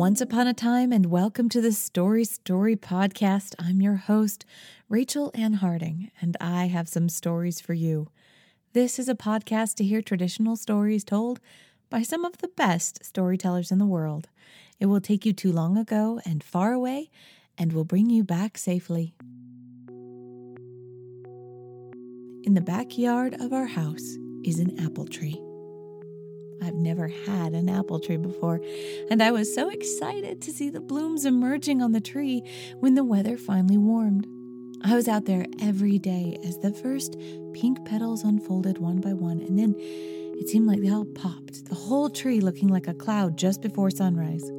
Once upon a time, and welcome to the Story Story podcast. I'm your host, Rachel Ann Harding, and I have some stories for you. This is a podcast to hear traditional stories told by some of the best storytellers in the world. It will take you to long ago and far away, and will bring you back safely. In the backyard of our house is an apple tree. I've never had an apple tree before, and I was so excited to see the blooms emerging on the tree when the weather finally warmed. I was out there every day as the first pink petals unfolded one by one, and then it seemed like they all popped, the whole tree looking like a cloud just before sunrise.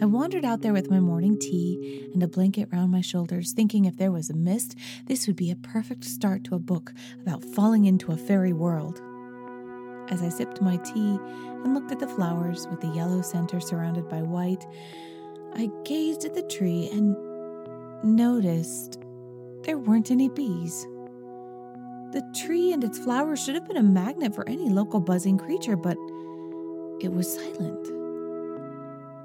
I wandered out there with my morning tea and a blanket round my shoulders, thinking if there was a mist, this would be a perfect start to a book about falling into a fairy world. As I sipped my tea and looked at the flowers with the yellow center surrounded by white, I gazed at the tree and noticed there weren't any bees. The tree and its flowers should have been a magnet for any local buzzing creature, but it was silent.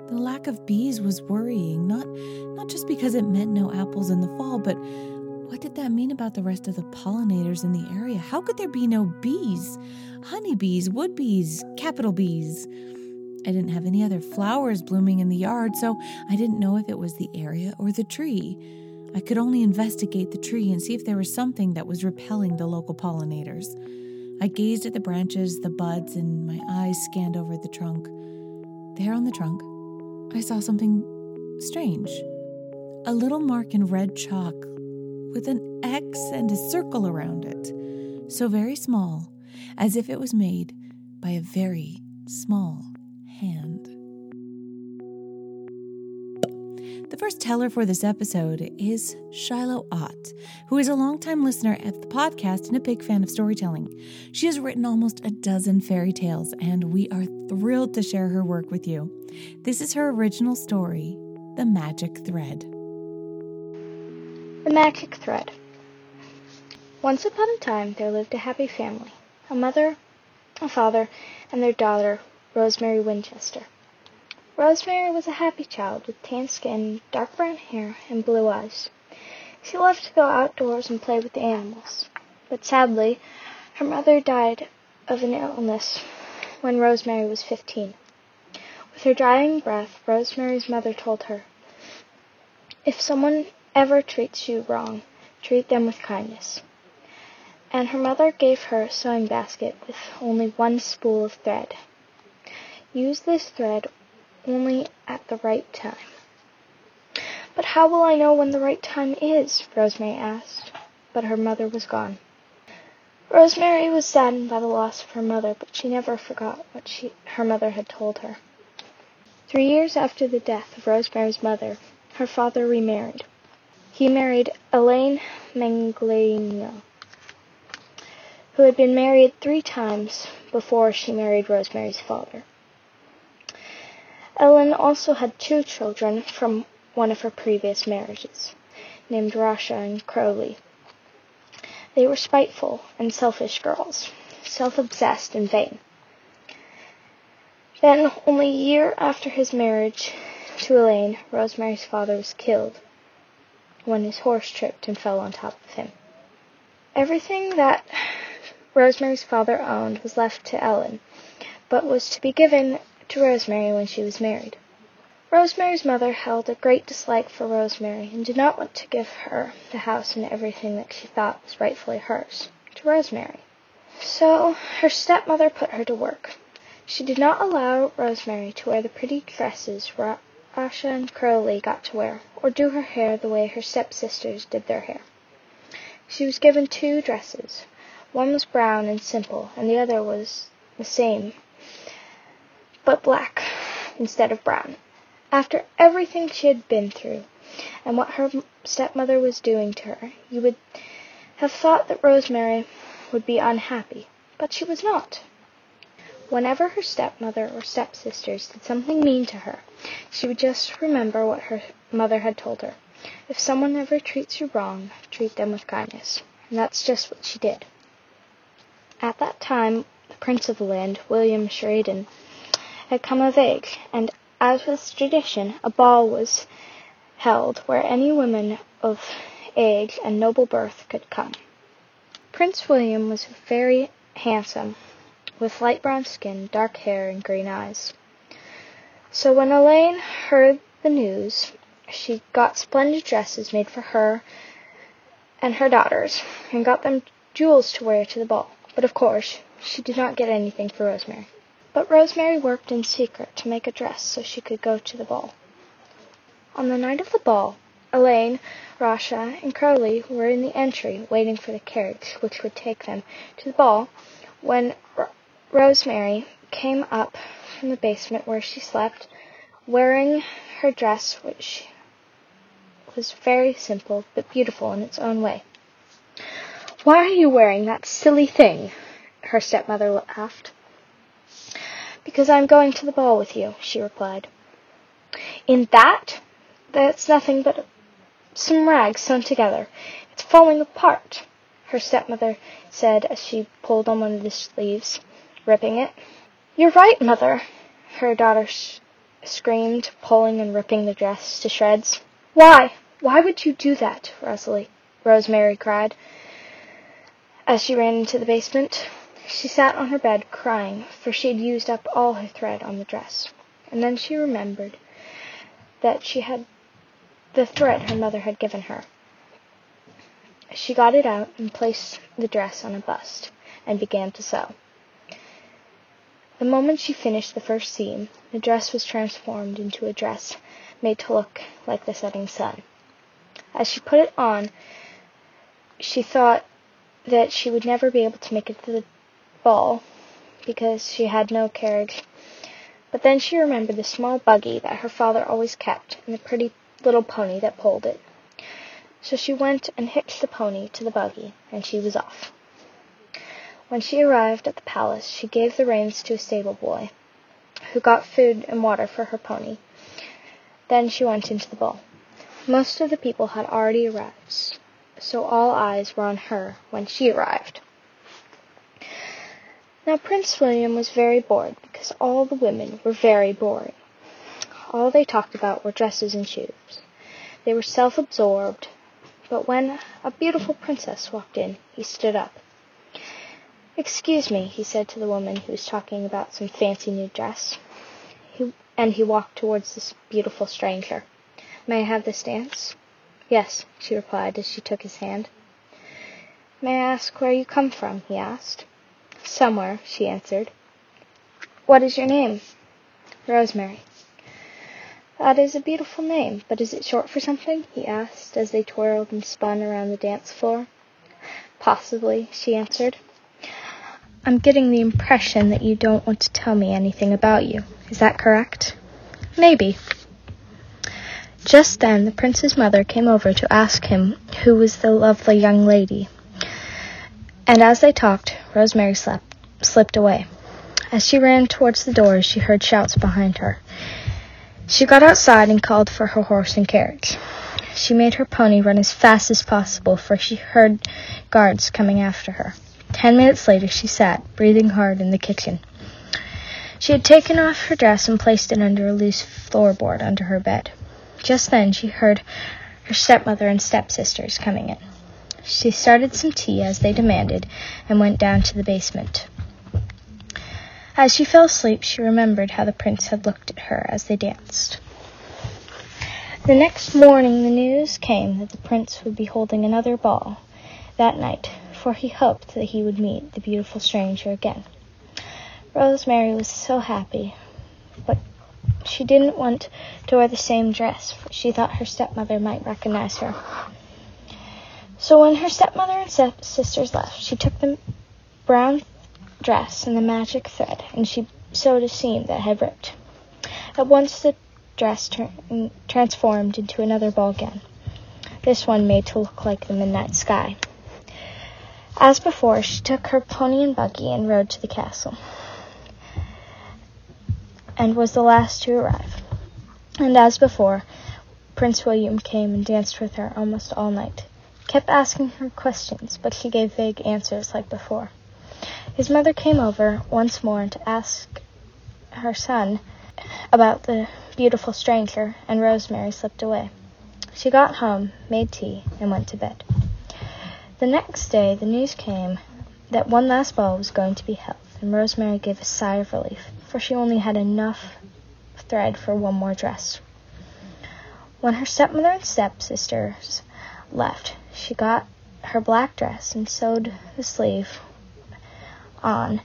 The lack of bees was worrying, not, not just because it meant no apples in the fall, but what did that mean about the rest of the pollinators in the area? How could there be no bees? Honeybees, wood bees, capital bees. I didn't have any other flowers blooming in the yard, so I didn't know if it was the area or the tree. I could only investigate the tree and see if there was something that was repelling the local pollinators. I gazed at the branches, the buds, and my eyes scanned over the trunk. There on the trunk, I saw something strange. A little mark in red chalk with an X and a circle around it, so very small, as if it was made by a very small hand. The first teller for this episode is Shiloh Ott, who is a longtime listener at the podcast and a big fan of storytelling. She has written almost a dozen fairy tales, and we are thrilled to share her work with you. This is her original story, The Magic Thread. The Magic Thread. Once upon a time there lived a happy family a mother, a father, and their daughter, Rosemary Winchester. Rosemary was a happy child with tan skin, dark brown hair, and blue eyes. She loved to go outdoors and play with the animals. But sadly, her mother died of an illness when Rosemary was fifteen. With her dying breath, Rosemary's mother told her, If someone ever treats you wrong, treat them with kindness. And her mother gave her a sewing basket with only one spool of thread. Use this thread only at the right time. But how will I know when the right time is? Rosemary asked. But her mother was gone. Rosemary was saddened by the loss of her mother, but she never forgot what she, her mother had told her. Three years after the death of Rosemary's mother, her father remarried. He married Elaine Manglino, who had been married three times before she married Rosemary's father. Ellen also had two children from one of her previous marriages, named Rasha and Crowley. They were spiteful and selfish girls, self-obsessed and vain. Then, only a year after his marriage to Elaine, Rosemary's father was killed when his horse tripped and fell on top of him. Everything that Rosemary's father owned was left to Ellen, but was to be given to Rosemary when she was married. Rosemary's mother held a great dislike for Rosemary and did not want to give her the house and everything that she thought was rightfully hers to Rosemary. So her stepmother put her to work. She did not allow Rosemary to wear the pretty dresses Rasha and Curly got to wear, or do her hair the way her stepsisters did their hair. She was given two dresses. One was brown and simple, and the other was the same, but black instead of brown. After everything she had been through, and what her stepmother was doing to her, you would have thought that Rosemary would be unhappy, but she was not. Whenever her stepmother or stepsisters did something mean to her, she would just remember what her mother had told her. If someone ever treats you wrong, treat them with kindness. And that's just what she did. At that time, the prince of the land, William Sheridan, had come of age, and as was tradition, a ball was held where any woman of age and noble birth could come. Prince William was very handsome, with light brown skin, dark hair, and green eyes. So when Elaine heard the news, she got splendid dresses made for her and her daughters, and got them jewels to wear to the ball. But of course, she did not get anything for Rosemary. But Rosemary worked in secret to make a dress so she could go to the ball. On the night of the ball, Elaine, Rasha, and Crowley were in the entry waiting for the carriage which would take them to the ball when Rosemary came up from the basement where she slept, wearing her dress, which was very simple but beautiful in its own way. Why are you wearing that silly thing? her stepmother laughed. Because I'm going to the ball with you, she replied. In that? That's nothing but some rags sewn together. It's falling apart, her stepmother said as she pulled on one of the sleeves, ripping it. You're right, mother, her daughter sh- screamed, pulling and ripping the dress to shreds. Why? Why would you do that, Rosalie? Rosemary cried as she ran into the basement. She sat on her bed crying, for she had used up all her thread on the dress. And then she remembered that she had the thread her mother had given her. She got it out and placed the dress on a bust and began to sew. The moment she finished the first seam, the dress was transformed into a dress made to look like the setting sun. As she put it on, she thought that she would never be able to make it to the ball because she had no carriage. But then she remembered the small buggy that her father always kept and the pretty little pony that pulled it. So she went and hitched the pony to the buggy, and she was off. When she arrived at the palace, she gave the reins to a stable boy, who got food and water for her pony. Then she went into the ball. Most of the people had already arrived, so all eyes were on her when she arrived. Now Prince William was very bored because all the women were very boring. All they talked about were dresses and shoes. They were self-absorbed, but when a beautiful princess walked in, he stood up. Excuse me, he said to the woman who was talking about some fancy new dress. And he walked towards this beautiful stranger. May I have this dance? Yes, she replied as she took his hand. May I ask where you come from? he asked. Somewhere, she answered. What is your name? Rosemary. That is a beautiful name, but is it short for something? he asked as they twirled and spun around the dance floor. Possibly, she answered. I'm getting the impression that you don't want to tell me anything about you. Is that correct? Maybe. Just then the prince's mother came over to ask him who was the lovely young lady. And as they talked, Rosemary slept, slipped away. As she ran towards the door, she heard shouts behind her. She got outside and called for her horse and carriage. She made her pony run as fast as possible, for she heard guards coming after her. Ten minutes later, she sat, breathing hard, in the kitchen. She had taken off her dress and placed it under a loose floorboard under her bed. Just then, she heard her stepmother and stepsisters coming in. She started some tea as they demanded and went down to the basement. As she fell asleep, she remembered how the prince had looked at her as they danced. The next morning, the news came that the prince would be holding another ball that night, for he hoped that he would meet the beautiful stranger again. Rosemary was so happy, but she didn't want to wear the same dress, for she thought her stepmother might recognize her. So when her stepmother and stepsisters left, she took the brown dress and the magic thread, and she sewed a seam that had ripped. At once the dress tra- transformed into another ball gown, this one made to look like the midnight sky. As before, she took her pony and buggy and rode to the castle, and was the last to arrive. And as before, Prince William came and danced with her almost all night. Kept asking her questions, but she gave vague answers like before. His mother came over once more to ask her son about the beautiful stranger, and Rosemary slipped away. She got home, made tea, and went to bed. The next day the news came that one last ball was going to be held, and Rosemary gave a sigh of relief, for she only had enough thread for one more dress. When her stepmother and stepsisters left, she got her black dress and sewed the sleeve on,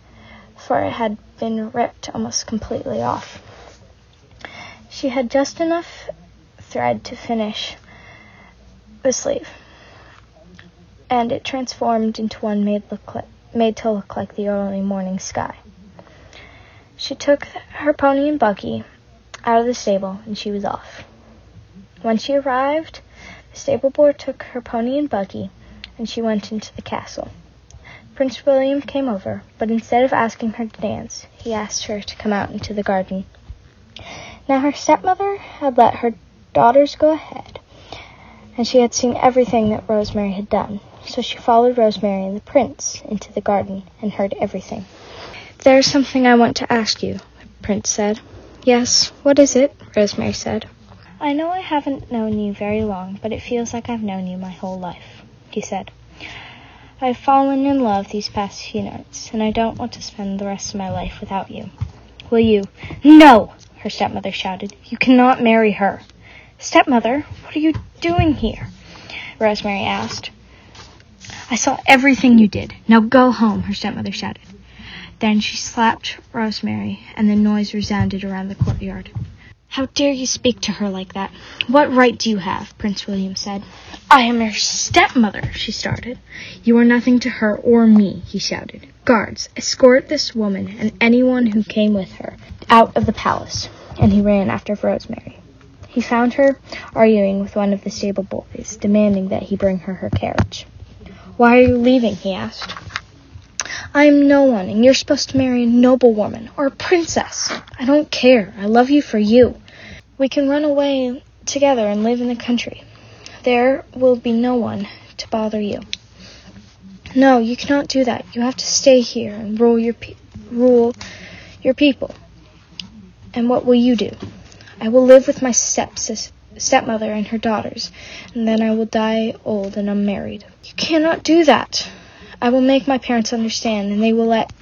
for it had been ripped almost completely off. She had just enough thread to finish the sleeve, and it transformed into one made look made to look like the early morning sky. She took her pony and buggy out of the stable, and she was off. When she arrived, the stable boy took her pony and buggy, and she went into the castle. Prince William came over, but instead of asking her to dance, he asked her to come out into the garden. Now her stepmother had let her daughters go ahead, and she had seen everything that Rosemary had done, so she followed Rosemary and the prince into the garden and heard everything. There is something I want to ask you, the prince said. Yes, what is it? Rosemary said. I know I haven't known you very long, but it feels like I've known you my whole life, he said. I've fallen in love these past few nights, and I don't want to spend the rest of my life without you. Will you? No! her stepmother shouted. You cannot marry her. Stepmother, what are you doing here? Rosemary asked. I saw everything you did. Now go home, her stepmother shouted. Then she slapped Rosemary, and the noise resounded around the courtyard. How dare you speak to her like that? What right do you have? Prince William said. I am your stepmother, she started. You are nothing to her or me, he shouted. Guards, escort this woman and anyone who came with her out of the palace. And he ran after Rosemary. He found her arguing with one of the stable boys, demanding that he bring her her carriage. Why are you leaving? he asked. I am no one, and you're supposed to marry a noblewoman or a princess. I don't care. I love you for you. We can run away together and live in the country. There will be no one to bother you. No, you cannot do that. You have to stay here and rule your pe- rule your people. And what will you do? I will live with my stepsis- stepmother and her daughters, and then I will die old and unmarried. You cannot do that. I will make my parents understand, and they will let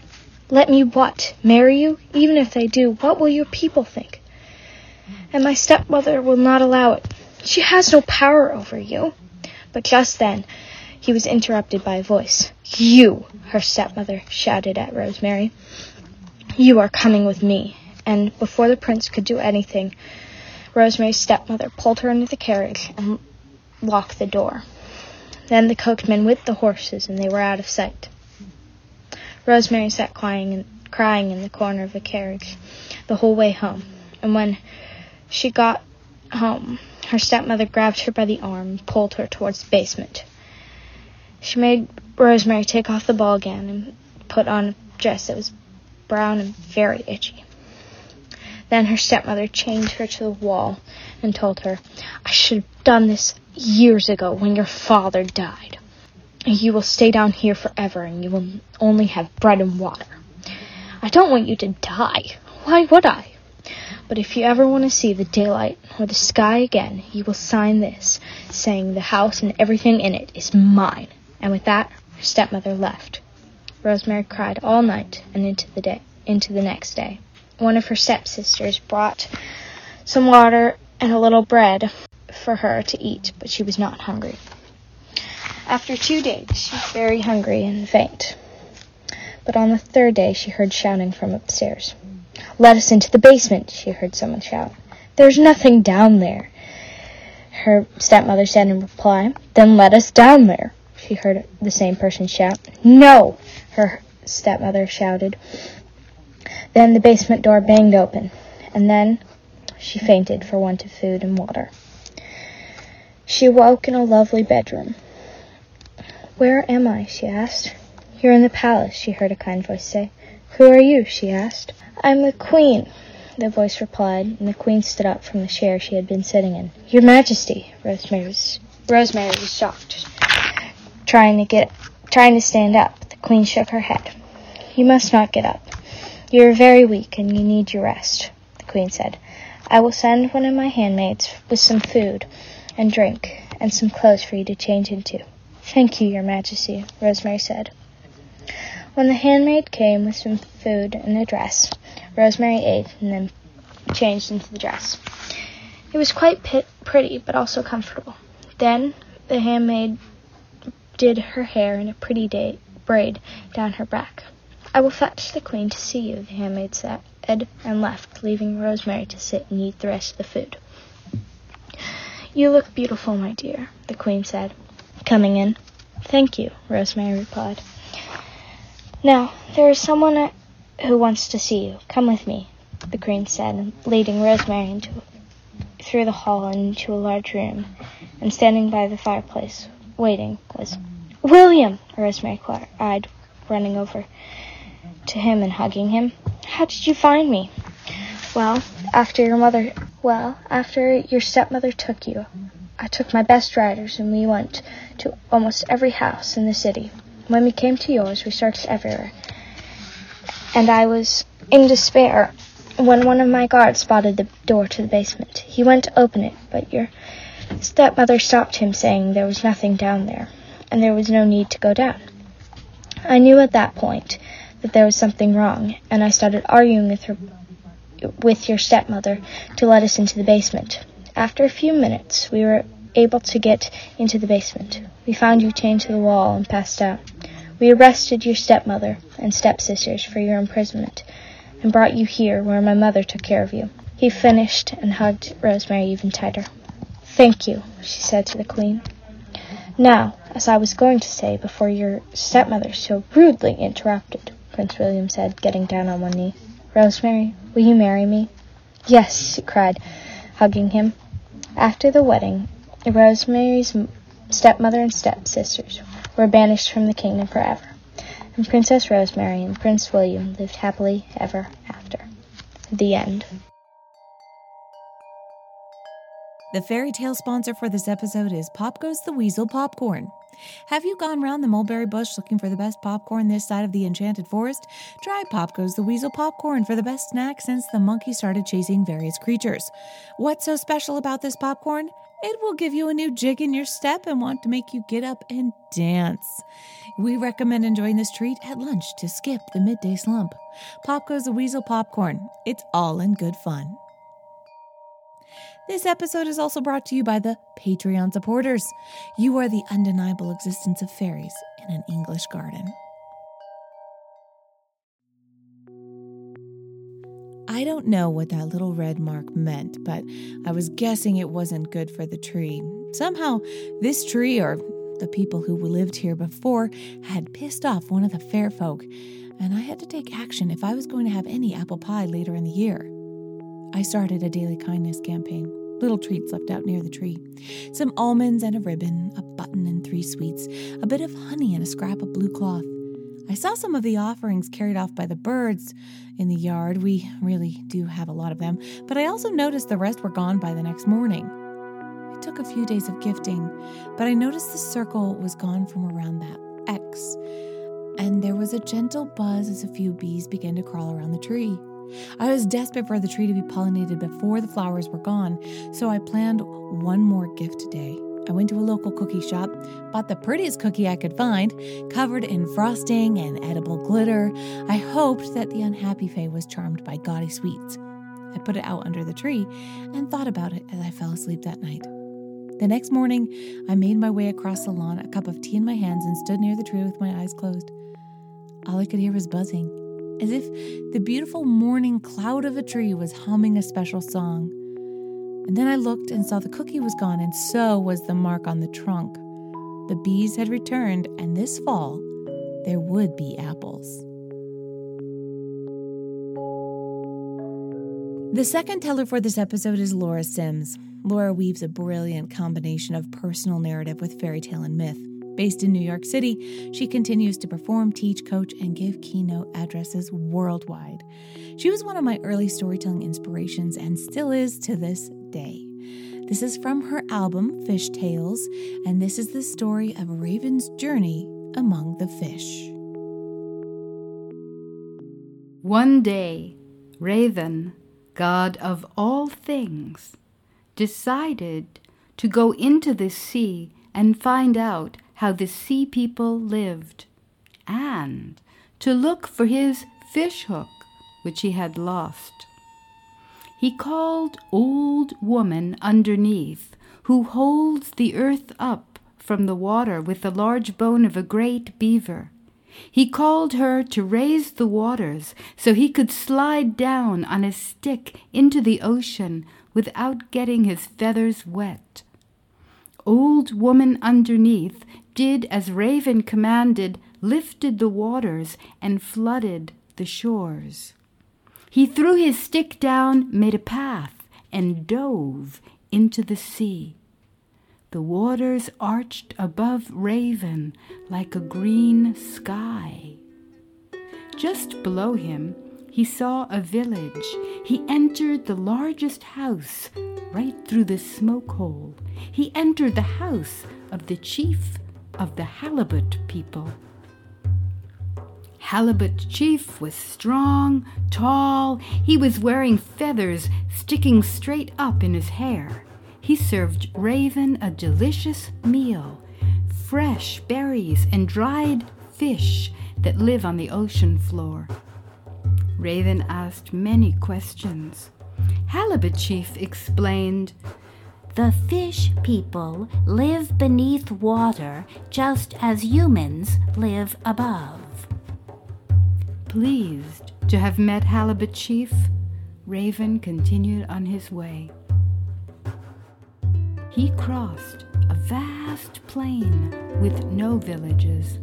let me what? Marry you? Even if they do, what will your people think? And my stepmother will not allow it. She has no power over you. But just then, he was interrupted by a voice. You, her stepmother shouted at Rosemary. You are coming with me. And before the prince could do anything, Rosemary's stepmother pulled her into the carriage and locked the door. Then the coachman whipped the horses, and they were out of sight. Rosemary sat crying and crying in the corner of the carriage the whole way home, and when she got home, her stepmother grabbed her by the arm and pulled her towards the basement. She made Rosemary take off the ball gown and put on a dress that was brown and very itchy. Then her stepmother chained her to the wall and told her, I should have done this years ago when your father died. You will stay down here forever and you will only have bread and water. I don't want you to die. Why would I? But if you ever want to see the daylight or the sky again, you will sign this, saying the house and everything in it is mine. And with that, her stepmother left. Rosemary cried all night and into the day, into the next day. One of her stepsisters brought some water and a little bread for her to eat, but she was not hungry. After two days, she was very hungry and faint. But on the third day, she heard shouting from upstairs. Let us into the basement, she heard someone shout. There's nothing down there. Her stepmother said in reply. Then let us down there, she heard the same person shout. No, her stepmother shouted. Then the basement door banged open, and then she fainted for want of food and water. She awoke in a lovely bedroom. Where am I? she asked. You're in the palace, she heard a kind voice say. Who are you? she asked. I'm the queen, the voice replied, and the queen stood up from the chair she had been sitting in. Your Majesty, Rosemary was, Rosemary was shocked, trying to get, trying to stand up. The queen shook her head. You must not get up. You are very weak and you need your rest, the queen said. I will send one of my handmaids with some food and drink and some clothes for you to change into. Thank you, your majesty, Rosemary said. When the handmaid came with some food and a dress, Rosemary ate and then changed into the dress. It was quite pit- pretty, but also comfortable. Then the handmaid did her hair in a pretty day- braid down her back. I will fetch the queen to see you, the handmaid said, and left, leaving Rosemary to sit and eat the rest of the food. You look beautiful, my dear, the queen said, coming in. Thank you, Rosemary replied. Now, there is someone who wants to see you. Come with me, the queen said, leading Rosemary through the hall and into a large room, and standing by the fireplace, waiting, was William! Rosemary cried, running over to him and hugging him. How did you find me? Well, after your mother, well, after your stepmother took you, I took my best riders and we went to almost every house in the city. When we came to yours, we searched everywhere. And I was in despair when one of my guards spotted the door to the basement. He went to open it, but your stepmother stopped him, saying there was nothing down there, and there was no need to go down. I knew at that point that there was something wrong, and I started arguing with her with your stepmother to let us into the basement. After a few minutes, we were able to get into the basement. We found you chained to the wall and passed out. We arrested your stepmother and stepsisters for your imprisonment and brought you here where my mother took care of you. He finished and hugged Rosemary even tighter. Thank you, she said to the queen. Now, as I was going to say before your stepmother so rudely interrupted, Prince William said, getting down on one knee. Rosemary, will you marry me? Yes, she cried, hugging him. After the wedding, Rosemary's stepmother and stepsisters were banished from the kingdom forever, and Princess Rosemary and Prince William lived happily ever after. The end. The fairy tale sponsor for this episode is Pop Goes the Weasel Popcorn. Have you gone round the mulberry bush looking for the best popcorn this side of the enchanted forest? Try Pop Goes the Weasel popcorn for the best snack since the monkey started chasing various creatures. What's so special about this popcorn? It will give you a new jig in your step and want to make you get up and dance. We recommend enjoying this treat at lunch to skip the midday slump. Pop Goes the Weasel popcorn. It's all in good fun. This episode is also brought to you by the Patreon supporters. You are the undeniable existence of fairies in an English garden. I don't know what that little red mark meant, but I was guessing it wasn't good for the tree. Somehow, this tree, or the people who lived here before, had pissed off one of the fair folk, and I had to take action if I was going to have any apple pie later in the year. I started a daily kindness campaign little treats left out near the tree some almonds and a ribbon, a button and three sweets, a bit of honey and a scrap of blue cloth. I saw some of the offerings carried off by the birds in the yard. We really do have a lot of them, but I also noticed the rest were gone by the next morning. It took a few days of gifting, but I noticed the circle was gone from around that X, and there was a gentle buzz as a few bees began to crawl around the tree. I was desperate for the tree to be pollinated before the flowers were gone, so I planned one more gift today. I went to a local cookie shop, bought the prettiest cookie I could find, covered in frosting and edible glitter. I hoped that the unhappy Fae was charmed by gaudy sweets. I put it out under the tree and thought about it as I fell asleep that night. The next morning, I made my way across the lawn, a cup of tea in my hands, and stood near the tree with my eyes closed. All I could hear was buzzing as if the beautiful morning cloud of a tree was humming a special song. And then I looked and saw the cookie was gone, and so was the mark on the trunk. The bees had returned, and this fall there would be apples. The second teller for this episode is Laura Simms. Laura weaves a brilliant combination of personal narrative with fairy tale and myth. Based in New York City, she continues to perform, teach, coach, and give keynote addresses worldwide. She was one of my early storytelling inspirations and still is to this day. This is from her album, Fish Tales, and this is the story of Raven's journey among the fish. One day, Raven, god of all things, decided to go into the sea and find out how the sea people lived, and to look for his fish hook, which he had lost. He called Old Woman underneath, who holds the earth up from the water with the large bone of a great beaver. He called her to raise the waters so he could slide down on a stick into the ocean without getting his feathers wet. Old Woman underneath did as Raven commanded, lifted the waters, and flooded the shores. He threw his stick down, made a path, and dove into the sea. The waters arched above Raven like a green sky. Just below him, he saw a village. He entered the largest house right through the smoke hole. He entered the house of the chief of the halibut people. Halibut Chief was strong, tall. He was wearing feathers sticking straight up in his hair. He served Raven a delicious meal fresh berries and dried fish that live on the ocean floor. Raven asked many questions. Halibut Chief explained The fish people live beneath water just as humans live above. Pleased to have met Halibut Chief, Raven continued on his way. He crossed a vast plain with no villages.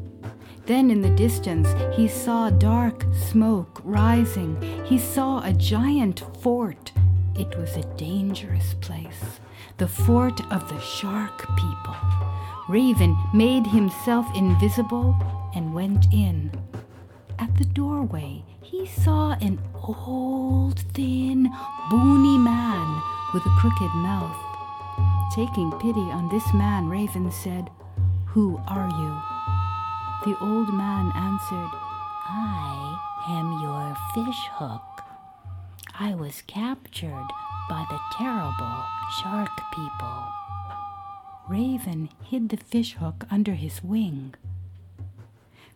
Then in the distance he saw dark smoke rising. He saw a giant fort. It was a dangerous place, the fort of the shark people. Raven made himself invisible and went in. At the doorway, he saw an old, thin, bony man with a crooked mouth. Taking pity on this man, Raven said, Who are you? The old man answered, I am your fish hook. I was captured by the terrible shark people. Raven hid the fish hook under his wing.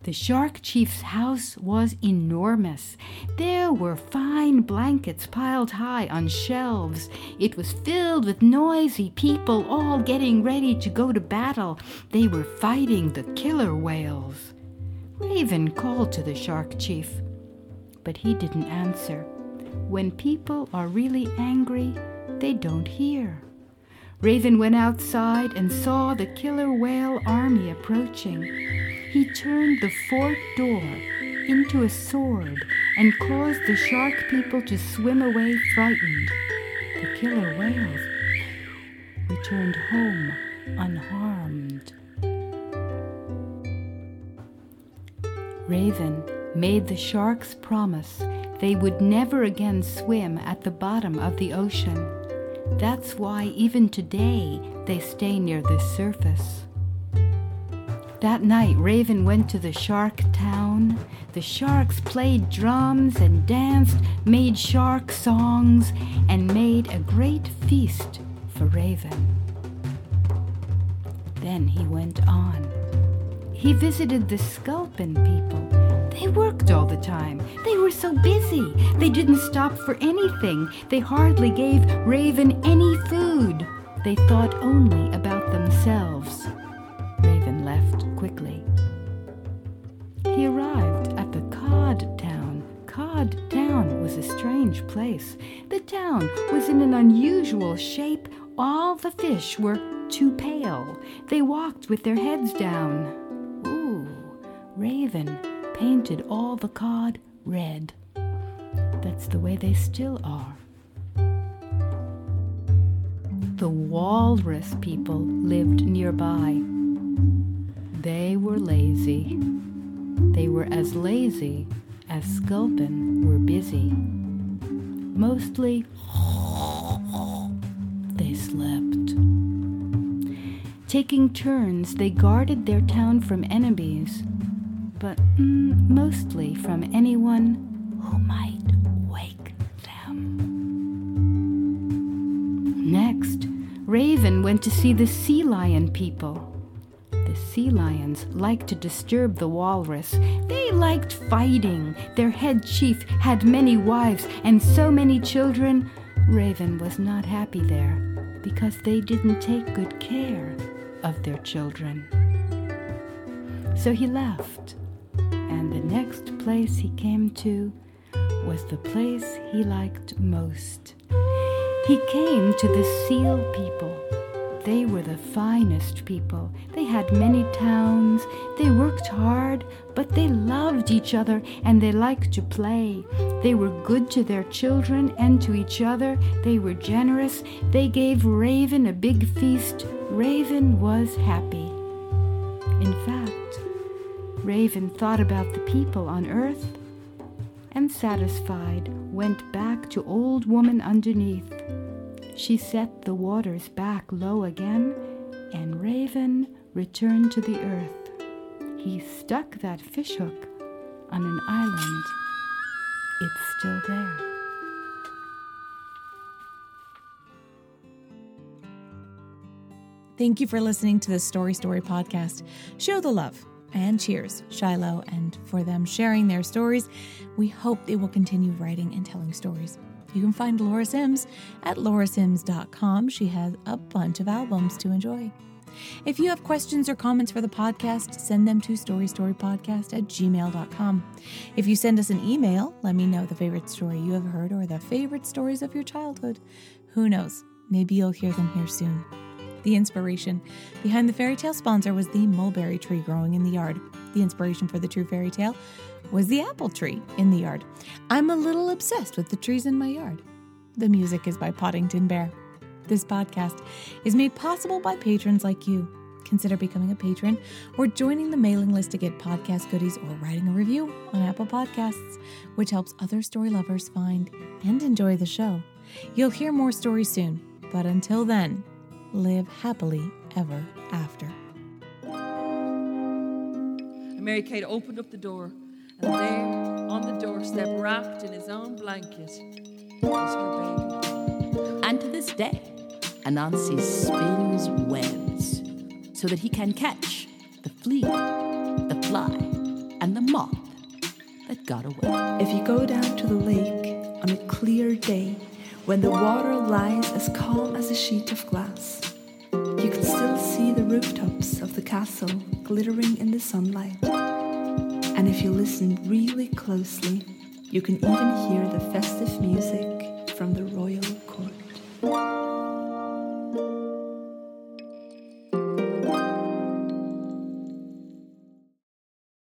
The shark chief's house was enormous. There were fine blankets piled high on shelves. It was filled with noisy people, all getting ready to go to battle. They were fighting the killer whales. Raven called to the shark chief, but he didn't answer. When people are really angry, they don't hear. Raven went outside and saw the killer whale army approaching. He turned the fort door into a sword and caused the shark people to swim away frightened. The killer whales returned home unharmed. Raven made the sharks promise they would never again swim at the bottom of the ocean. That's why even today they stay near the surface. That night, Raven went to the shark town. The sharks played drums and danced, made shark songs, and made a great feast for Raven. Then he went on. He visited the Sculpin people. They worked all the time. They were so busy. They didn't stop for anything. They hardly gave Raven any food. They thought only about themselves. Raven left quickly. He arrived at the Cod Town. Cod Town was a strange place. The town was in an unusual shape. All the fish were too pale. They walked with their heads down. Ooh, Raven painted all the cod red. That's the way they still are. the walrus people lived nearby. They were lazy. They were as lazy as Sculpin were busy. Mostly, they slept. Taking turns, they guarded their town from enemies, but mm, mostly from anyone who might wake them. Next, Raven went to see the sea lion people. The sea lions liked to disturb the walrus. They liked fighting. Their head chief had many wives and so many children. Raven was not happy there because they didn't take good care of their children. So he left, next place he came to was the place he liked most. He came to the seal people. They were the finest people. They had many towns. They worked hard, but they loved each other and they liked to play. They were good to their children and to each other. They were generous. They gave Raven a big feast. Raven was happy. In fact, Raven thought about the people on earth and satisfied went back to Old Woman Underneath. She set the waters back low again, and Raven returned to the earth. He stuck that fishhook on an island. It's still there. Thank you for listening to the Story Story podcast. Show the love and cheers, Shiloh, and for them sharing their stories. We hope they will continue writing and telling stories. You can find Laura Simms at laurasimms.com. She has a bunch of albums to enjoy. If you have questions or comments for the podcast, send them to storystorypodcast at gmail.com. If you send us an email, let me know the favorite story you have heard or the favorite stories of your childhood. Who knows? Maybe you'll hear them here soon. The inspiration behind the fairy tale sponsor was the mulberry tree growing in the yard. The inspiration for the true fairy tale was the apple tree in the yard. I'm a little obsessed with the trees in my yard. The music is by Poddington Bear. This podcast is made possible by patrons like you. Consider becoming a patron or joining the mailing list to get podcast goodies or writing a review on Apple Podcasts, which helps other story lovers find and enjoy the show. You'll hear more stories soon, but until then, live happily ever after. And Mary Kate opened up the door, and there on the doorstep, wrapped in his own blanket, was her baby. And to this day, Anansi spins webs so that he can catch the flea, the fly, and the moth that got away. If you go down to the lake on a clear day, when the water lies as calm as a sheet of glass. You can still see the rooftops of the castle glittering in the sunlight. And if you listen really closely, you can even hear the festive music from the royal court.